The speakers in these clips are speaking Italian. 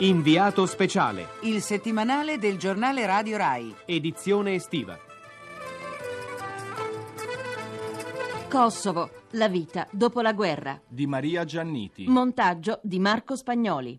Inviato speciale, Il settimanale del giornale Radio Rai. edizione estiva. Kosovo, la vita dopo la guerra. di Maria Gianniti. Montaggio di Marco Spagnoli.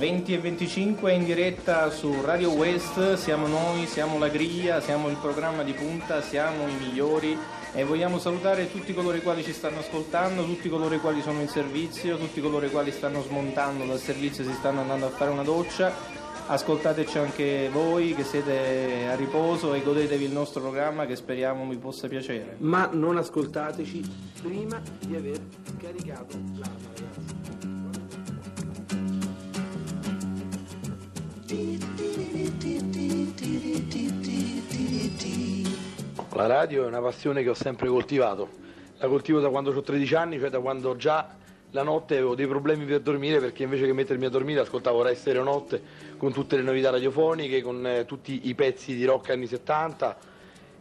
20 e 25 in diretta su Radio West, siamo noi, siamo la griglia, siamo il programma di punta, siamo i migliori e vogliamo salutare tutti coloro i quali ci stanno ascoltando, tutti coloro i quali sono in servizio, tutti coloro i quali stanno smontando dal servizio e si stanno andando a fare una doccia. Ascoltateci anche voi che siete a riposo e godetevi il nostro programma che speriamo vi possa piacere. ma non ascoltateci prima di aver caricato l'arma, ragazzi. La radio è una passione che ho sempre coltivato. La coltivo da quando ho 13 anni, cioè da quando già la notte avevo dei problemi per dormire perché invece che mettermi a dormire ascoltavo Rai Stereo Notte con tutte le novità radiofoniche, con eh, tutti i pezzi di rock anni 70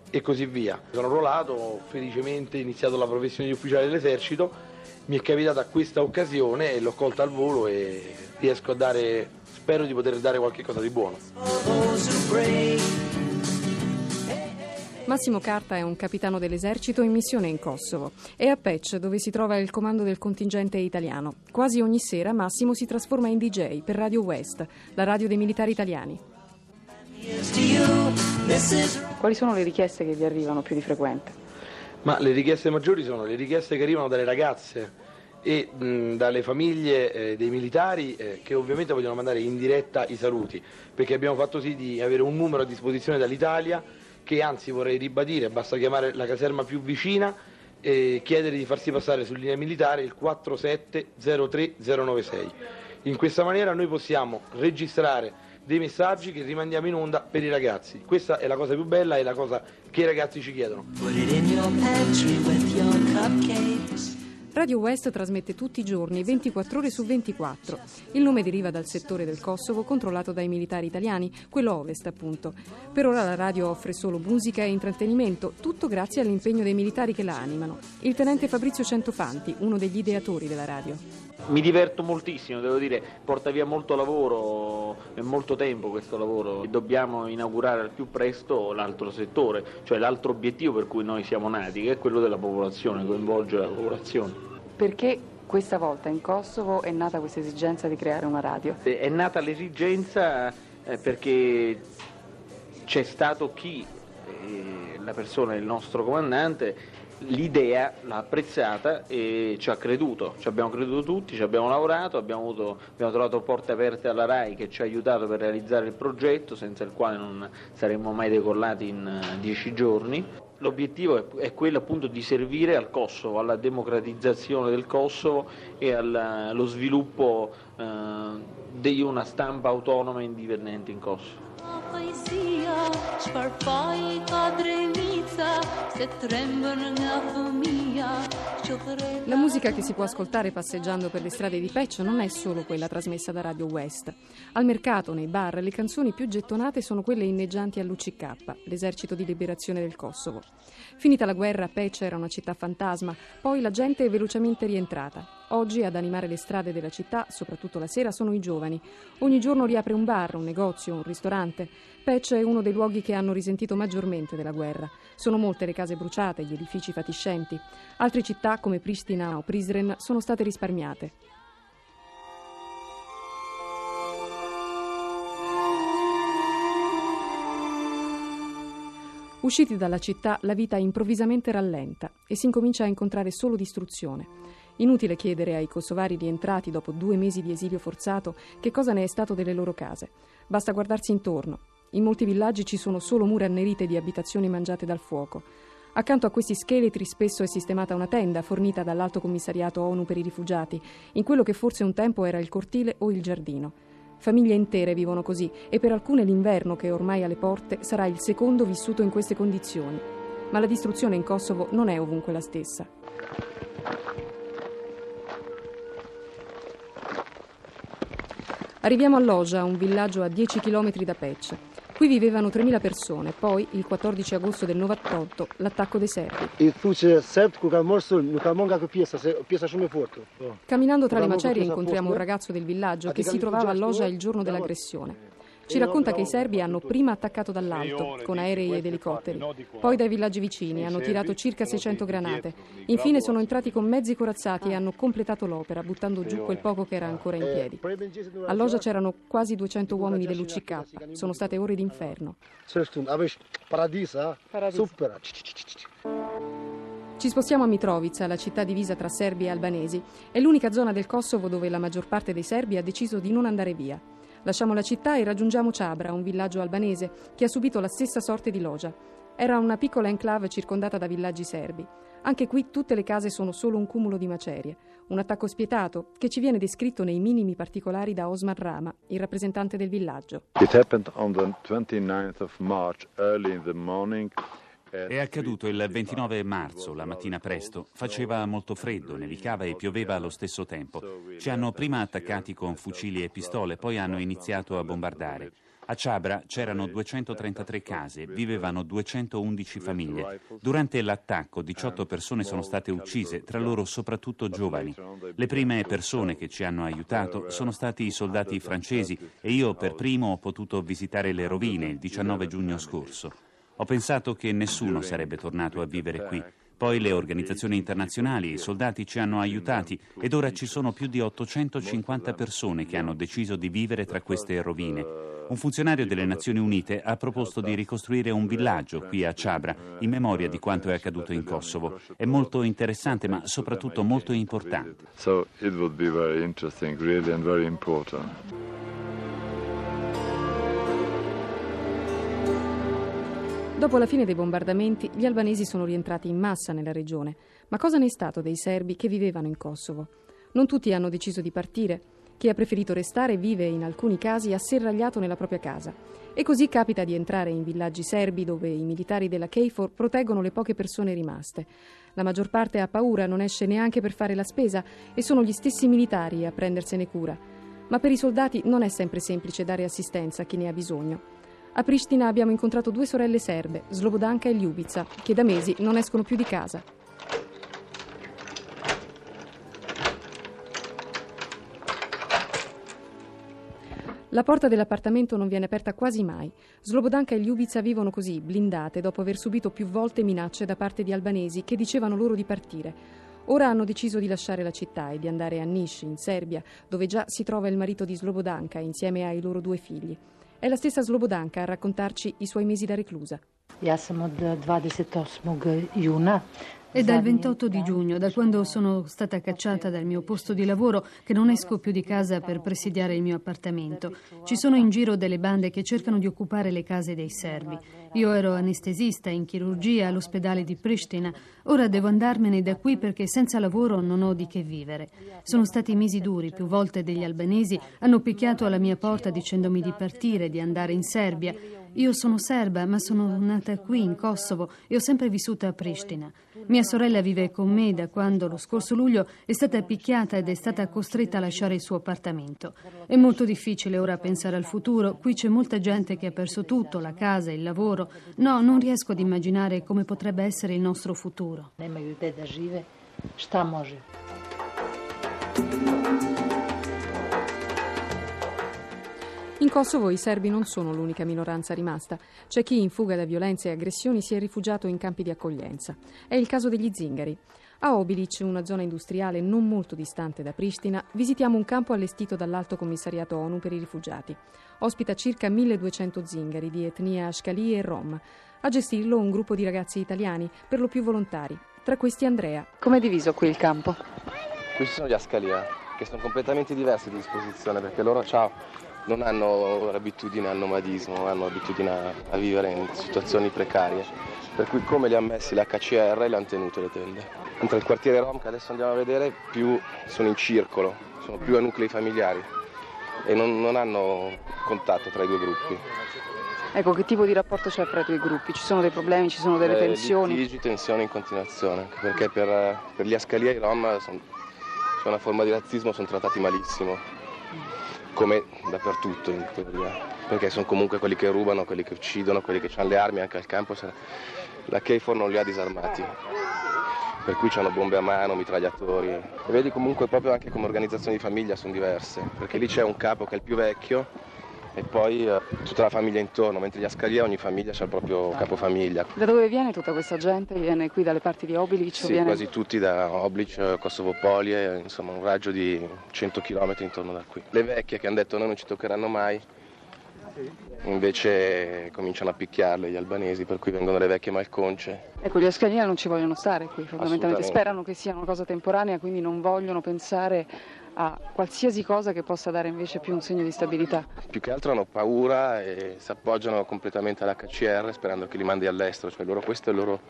e così via. Sono arruolato, ho felicemente iniziato la professione di ufficiale dell'esercito, mi è capitata questa occasione e l'ho colta al volo e riesco a dare, spero di poter dare qualche cosa di buono. Massimo Carta è un capitano dell'esercito in missione in Kosovo. È a Pec dove si trova il comando del contingente italiano. Quasi ogni sera Massimo si trasforma in DJ per Radio West, la radio dei militari italiani. Quali sono le richieste che vi arrivano più di frequente? Ma le richieste maggiori sono le richieste che arrivano dalle ragazze e mh, dalle famiglie eh, dei militari eh, che ovviamente vogliono mandare in diretta i saluti, perché abbiamo fatto sì di avere un numero a disposizione dall'Italia che anzi vorrei ribadire, basta chiamare la caserma più vicina e chiedere di farsi passare su linea militare il 4703096. In questa maniera noi possiamo registrare dei messaggi che rimandiamo in onda per i ragazzi. Questa è la cosa più bella e la cosa che i ragazzi ci chiedono. Radio West trasmette tutti i giorni, 24 ore su 24. Il nome deriva dal settore del Kosovo controllato dai militari italiani, quello ovest appunto. Per ora la radio offre solo musica e intrattenimento, tutto grazie all'impegno dei militari che la animano. Il tenente Fabrizio Centofanti, uno degli ideatori della radio. Mi diverto moltissimo, devo dire, porta via molto lavoro e molto tempo questo lavoro. Dobbiamo inaugurare al più presto l'altro settore, cioè l'altro obiettivo per cui noi siamo nati, che è quello della popolazione, coinvolgere la popolazione. Perché questa volta in Kosovo è nata questa esigenza di creare una radio? È nata l'esigenza eh, perché c'è stato chi, eh, la persona del nostro comandante, l'idea l'ha apprezzata e ci ha creduto, ci abbiamo creduto tutti, ci abbiamo lavorato, abbiamo, avuto, abbiamo trovato porte aperte alla RAI che ci ha aiutato per realizzare il progetto senza il quale non saremmo mai decollati in eh, dieci giorni. L'obiettivo è, è quello appunto di servire al Kosovo, alla democratizzazione del Kosovo e al- allo sviluppo eh, di una stampa autonoma e indipendente in Kosovo. se trembono for me. La musica che si può ascoltare passeggiando per le strade di Peccio non è solo quella trasmessa da Radio West. Al mercato, nei bar, le canzoni più gettonate sono quelle inneggianti all'UCK, l'esercito di liberazione del Kosovo. Finita la guerra, Peccia era una città fantasma, poi la gente è velocemente rientrata. Oggi ad animare le strade della città, soprattutto la sera, sono i giovani. Ogni giorno riapre un bar, un negozio, un ristorante. Peccia è uno dei luoghi che hanno risentito maggiormente della guerra. Sono molte le case bruciate, gli edifici fatiscenti. Altre città come Pristina o Prizren sono state risparmiate. Usciti dalla città, la vita improvvisamente rallenta e si incomincia a incontrare solo distruzione. Inutile chiedere ai kosovari rientrati dopo due mesi di esilio forzato che cosa ne è stato delle loro case. Basta guardarsi intorno. In molti villaggi ci sono solo mura annerite di abitazioni mangiate dal fuoco. Accanto a questi scheletri spesso è sistemata una tenda fornita dall'Alto Commissariato ONU per i rifugiati, in quello che forse un tempo era il cortile o il giardino. Famiglie intere vivono così e per alcune l'inverno che è ormai alle porte sarà il secondo vissuto in queste condizioni. Ma la distruzione in Kosovo non è ovunque la stessa. Arriviamo a Loja, un villaggio a 10 km da Pec. Qui vivevano 3.000 persone, poi, il 14 agosto del 98, l'attacco dei serbi. Camminando tra le macerie incontriamo un ragazzo del villaggio che Abbiamo si trovava a rifugiati, Loja eh? il giorno dell'aggressione. Ci racconta che i serbi hanno prima attaccato dall'alto, con aerei ed elicotteri, poi dai villaggi vicini, hanno tirato circa 600 granate. Infine sono entrati con mezzi corazzati e hanno completato l'opera, buttando giù quel poco che era ancora in piedi. A Loja c'erano quasi 200 uomini dell'UCK. Sono state ore d'inferno. Ç'është këtu? A vesh paradis, a? Super. Ci spostiamo a Mitrovica, la città divisa tra serbi e albanesi. È l'unica zona del Kosovo dove la maggior parte dei serbi ha deciso di non andare via. Lasciamo la città e raggiungiamo Ciabra, un villaggio albanese che ha subito la stessa sorte di Loja. Era una piccola enclave circondata da villaggi serbi. Anche qui tutte le case sono solo un cumulo di macerie. Un attacco spietato che ci viene descritto nei minimi particolari da Osman Rama, il rappresentante del villaggio. It happened on the 29th of March, early in the morning. È accaduto il 29 marzo, la mattina presto. Faceva molto freddo, nevicava e pioveva allo stesso tempo. Ci hanno prima attaccati con fucili e pistole, poi hanno iniziato a bombardare. A Ciabra c'erano 233 case, vivevano 211 famiglie. Durante l'attacco 18 persone sono state uccise, tra loro soprattutto giovani. Le prime persone che ci hanno aiutato sono stati i soldati francesi e io per primo ho potuto visitare le rovine il 19 giugno scorso. Ho pensato che nessuno sarebbe tornato a vivere qui. Poi le organizzazioni internazionali i soldati ci hanno aiutati ed ora ci sono più di 850 persone che hanno deciso di vivere tra queste rovine. Un funzionario delle Nazioni Unite ha proposto di ricostruire un villaggio qui a Ciabra in memoria di quanto è accaduto in Kosovo. È molto interessante ma soprattutto molto importante. So it would be very interesting, really, and very important. Dopo la fine dei bombardamenti, gli albanesi sono rientrati in massa nella regione. Ma cosa ne è stato dei serbi che vivevano in Kosovo? Non tutti hanno deciso di partire. Chi ha preferito restare vive in alcuni casi asserragliato nella propria casa. E così capita di entrare in villaggi serbi dove i militari della KFOR proteggono le poche persone rimaste. La maggior parte ha paura, non esce neanche per fare la spesa e sono gli stessi militari a prendersene cura. Ma per i soldati non è sempre semplice dare assistenza a chi ne ha bisogno. A Pristina abbiamo incontrato due sorelle serbe, Slobodanka e Ljubica, che da mesi non escono più di casa. La porta dell'appartamento non viene aperta quasi mai. Slobodanka e Ljubica vivono così, blindate, dopo aver subito più volte minacce da parte di albanesi che dicevano loro di partire. Ora hanno deciso di lasciare la città e di andare a Niš, in Serbia, dove già si trova il marito di Slobodanka insieme ai loro due figli. È la stessa Slobodanka a raccontarci i suoi mesi da reclusa. Ja sam od 28. juna È dal 28 di giugno, da quando sono stata cacciata dal mio posto di lavoro, che non esco più di casa per presidiare il mio appartamento. Ci sono in giro delle bande che cercano di occupare le case dei serbi. Io ero anestesista in chirurgia all'ospedale di Pristina. Ora devo andarmene da qui perché senza lavoro non ho di che vivere. Sono stati mesi duri, più volte degli albanesi hanno picchiato alla mia porta dicendomi di partire, di andare in Serbia. Io sono serba, ma sono nata qui in Kosovo e ho sempre vissuto a Pristina. Mia sorella vive con me da quando lo scorso luglio è stata picchiata ed è stata costretta a lasciare il suo appartamento. È molto difficile ora pensare al futuro. Qui c'è molta gente che ha perso tutto, la casa, il lavoro. No, non riesco ad immaginare come potrebbe essere il nostro futuro. nemaju gde da žive, šta može? In Kosovo i serbi non sono l'unica minoranza rimasta. C'è chi in fuga da violenze e aggressioni si è rifugiato in campi di accoglienza. È il caso degli zingari. A Obilic, una zona industriale non molto distante da Pristina, visitiamo un campo allestito dall'Alto Commissariato ONU per i rifugiati. Ospita circa 1200 zingari di etnia Ashkali e Rom. A gestirlo un gruppo di ragazzi italiani, per lo più volontari. Tra questi Andrea. Com'è diviso qui il campo? Questi sono gli Ascalia, che sono completamente diversi di disposizione perché loro ciao, non hanno abitudine al nomadismo, hanno abitudine a, a vivere in situazioni precarie. Per cui come li ha messi l'HCR le hanno tenute le tende. Mentre il quartiere Rom che adesso andiamo a vedere più sono in circolo, sono più a nuclei familiari e non, non hanno contatto tra i due gruppi. Ecco, che tipo di rapporto c'è fra i due gruppi? Ci sono dei problemi, ci sono delle Eh, tensioni? Litigi, tensioni in continuazione, perché per, per gli Ascalia e i Rom c'è una forma di razzismo, sono trattati malissimo, come dappertutto in teoria. perché sono comunque quelli che rubano, quelli che uccidono, quelli che hanno le armi anche al campo, la KFOR non li ha disarmati per cui hanno bombe a mano, mitragliatori. E vedi comunque proprio anche come organizzazioni di famiglia sono diverse, perché lì c'è un capo che è il più vecchio e poi eh, tutta la famiglia intorno, mentre gli Ascalia ogni famiglia ha il proprio capofamiglia. Da dove viene tutta questa gente? Viene qui dalle parti di Oblic? Sì, viene... quasi tutti da Oblic, Kosovo Polie, insomma un raggio di 100 km intorno da qui. Le vecchie che hanno detto noi non ci toccheranno mai, invece cominciano a picchiarle gli albanesi, per cui vengono le vecchie malconce. Ecco, gli ascaniani non ci vogliono stare qui, fondamentalmente sperano che sia una cosa temporanea, quindi non vogliono pensare a qualsiasi cosa che possa dare invece più un segno di stabilità. Più che altro hanno paura e si appoggiano completamente all'HCR sperando che li mandi all'estero, cioè loro, questo è il loro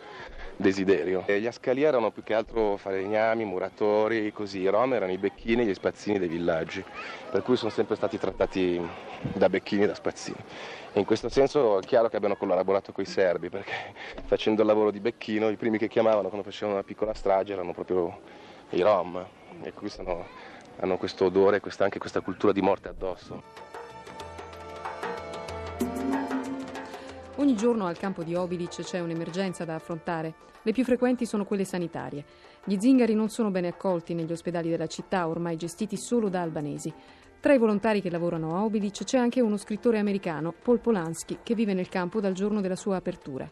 desiderio. E gli ascali erano più che altro falegnami, muratori, così, i rom erano i becchini e gli spazzini dei villaggi, per cui sono sempre stati trattati da becchini e da spazzini. In questo senso è chiaro che abbiano collaborato con i serbi, perché facendo il lavoro di becchino i primi che chiamavano quando facevano una piccola strage erano proprio i rom, e qui sono hanno questo odore e anche questa cultura di morte addosso. Ogni giorno al campo di Obilic c'è un'emergenza da affrontare. Le più frequenti sono quelle sanitarie. Gli zingari non sono bene accolti negli ospedali della città, ormai gestiti solo da albanesi. Tra i volontari che lavorano a Obilic c'è anche uno scrittore americano, Paul Polanski, che vive nel campo dal giorno della sua apertura.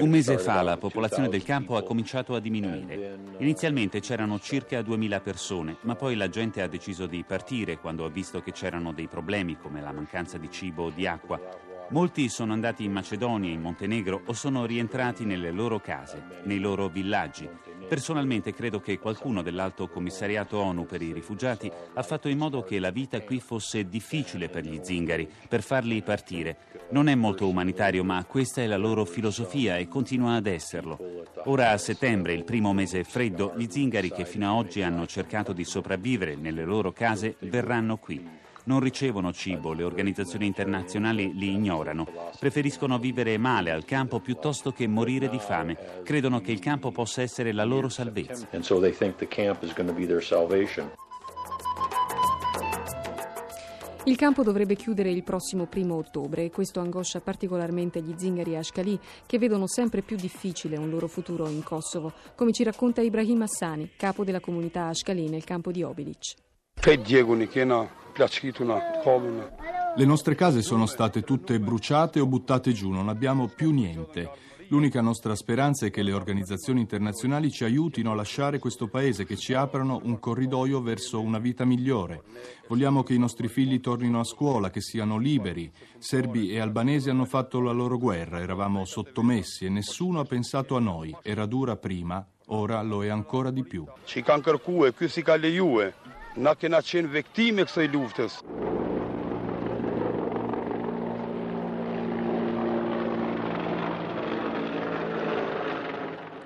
Un mese fa la popolazione del campo ha cominciato a diminuire. Inizialmente c'erano circa 2000 persone, ma poi la gente ha deciso di partire quando ha visto che c'erano dei problemi come la mancanza di cibo o di acqua. Molti sono andati in Macedonia, in Montenegro o sono rientrati nelle loro case, nei loro villaggi. Personalmente credo che qualcuno dell'Alto Commissariato ONU per i rifugiati ha fatto in modo che la vita qui fosse difficile per gli zingari, per farli partire. Non è molto umanitario, ma questa è la loro filosofia e continua ad esserlo. Ora a settembre, il primo mese freddo, gli zingari che fino ad oggi hanno cercato di sopravvivere nelle loro case verranno qui non ricevono cibo, le organizzazioni internazionali li ignorano, preferiscono vivere male al campo piuttosto che morire di fame, credono che il campo possa essere la loro salvezza. Il campo dovrebbe chiudere il prossimo primo ottobre e questo angoscia particolarmente gli zingari ashkali che vedono sempre più difficile un loro futuro in Kosovo, come ci racconta Ibrahim Hassani, capo della comunità ashkali nel campo di Obilic. Le nostre case sono state tutte bruciate o buttate giù, non abbiamo più niente. L'unica nostra speranza è che le organizzazioni internazionali ci aiutino a lasciare questo paese, che ci aprano un corridoio verso una vita migliore. Vogliamo che i nostri figli tornino a scuola, che siano liberi. Serbi e albanesi hanno fatto la loro guerra, eravamo sottomessi e nessuno ha pensato a noi. Era dura prima, ora lo è ancora di più. Ci kërkuar, ky si lejue. Na kena qenë viktime kësaj luftës.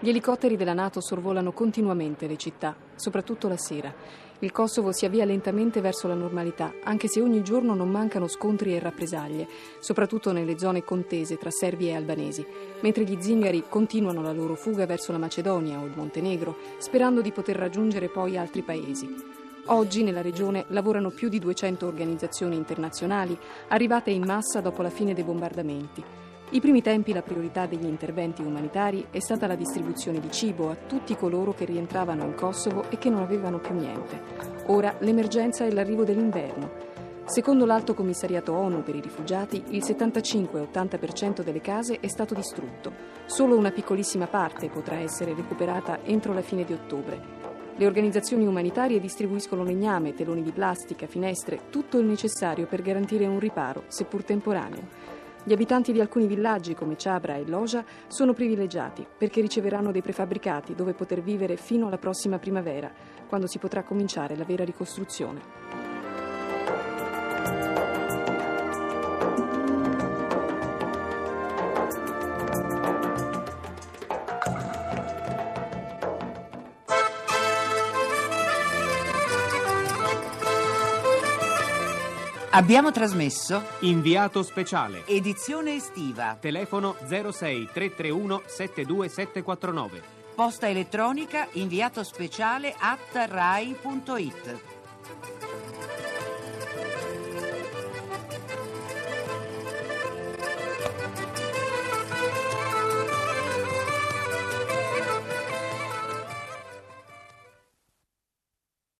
Gli elicotteri della Nato sorvolano continuamente le città, soprattutto la sera. Il Kosovo si avvia lentamente verso la normalità, anche se ogni giorno non mancano scontri e rappresaglie, soprattutto nelle zone contese tra serbi e albanesi, mentre gli zingari continuano la loro fuga verso la Macedonia o il Montenegro, sperando di poter raggiungere poi altri paesi. Oggi nella regione lavorano più di 200 organizzazioni internazionali, arrivate in massa dopo la fine dei bombardamenti. I primi tempi la priorità degli interventi umanitari è stata la distribuzione di cibo a tutti coloro che rientravano in Kosovo e che non avevano più niente. Ora l'emergenza è l'arrivo dell'inverno. Secondo l'Alto Commissariato ONU per i rifugiati, il 75-80% delle case è stato distrutto. Solo una piccolissima parte potrà essere recuperata entro la fine di ottobre. Le organizzazioni umanitarie distribuiscono legname, teloni di plastica, finestre, tutto il necessario per garantire un riparo, seppur temporaneo. Gli abitanti di alcuni villaggi come Ciabra e Loja sono privilegiati perché riceveranno dei prefabbricati dove poter vivere fino alla prossima primavera, quando si potrà cominciare la vera ricostruzione. Abbiamo trasmesso Inviato speciale. Edizione estiva. Telefono 06 331 72749. Posta elettronica inviato speciale at rai.it.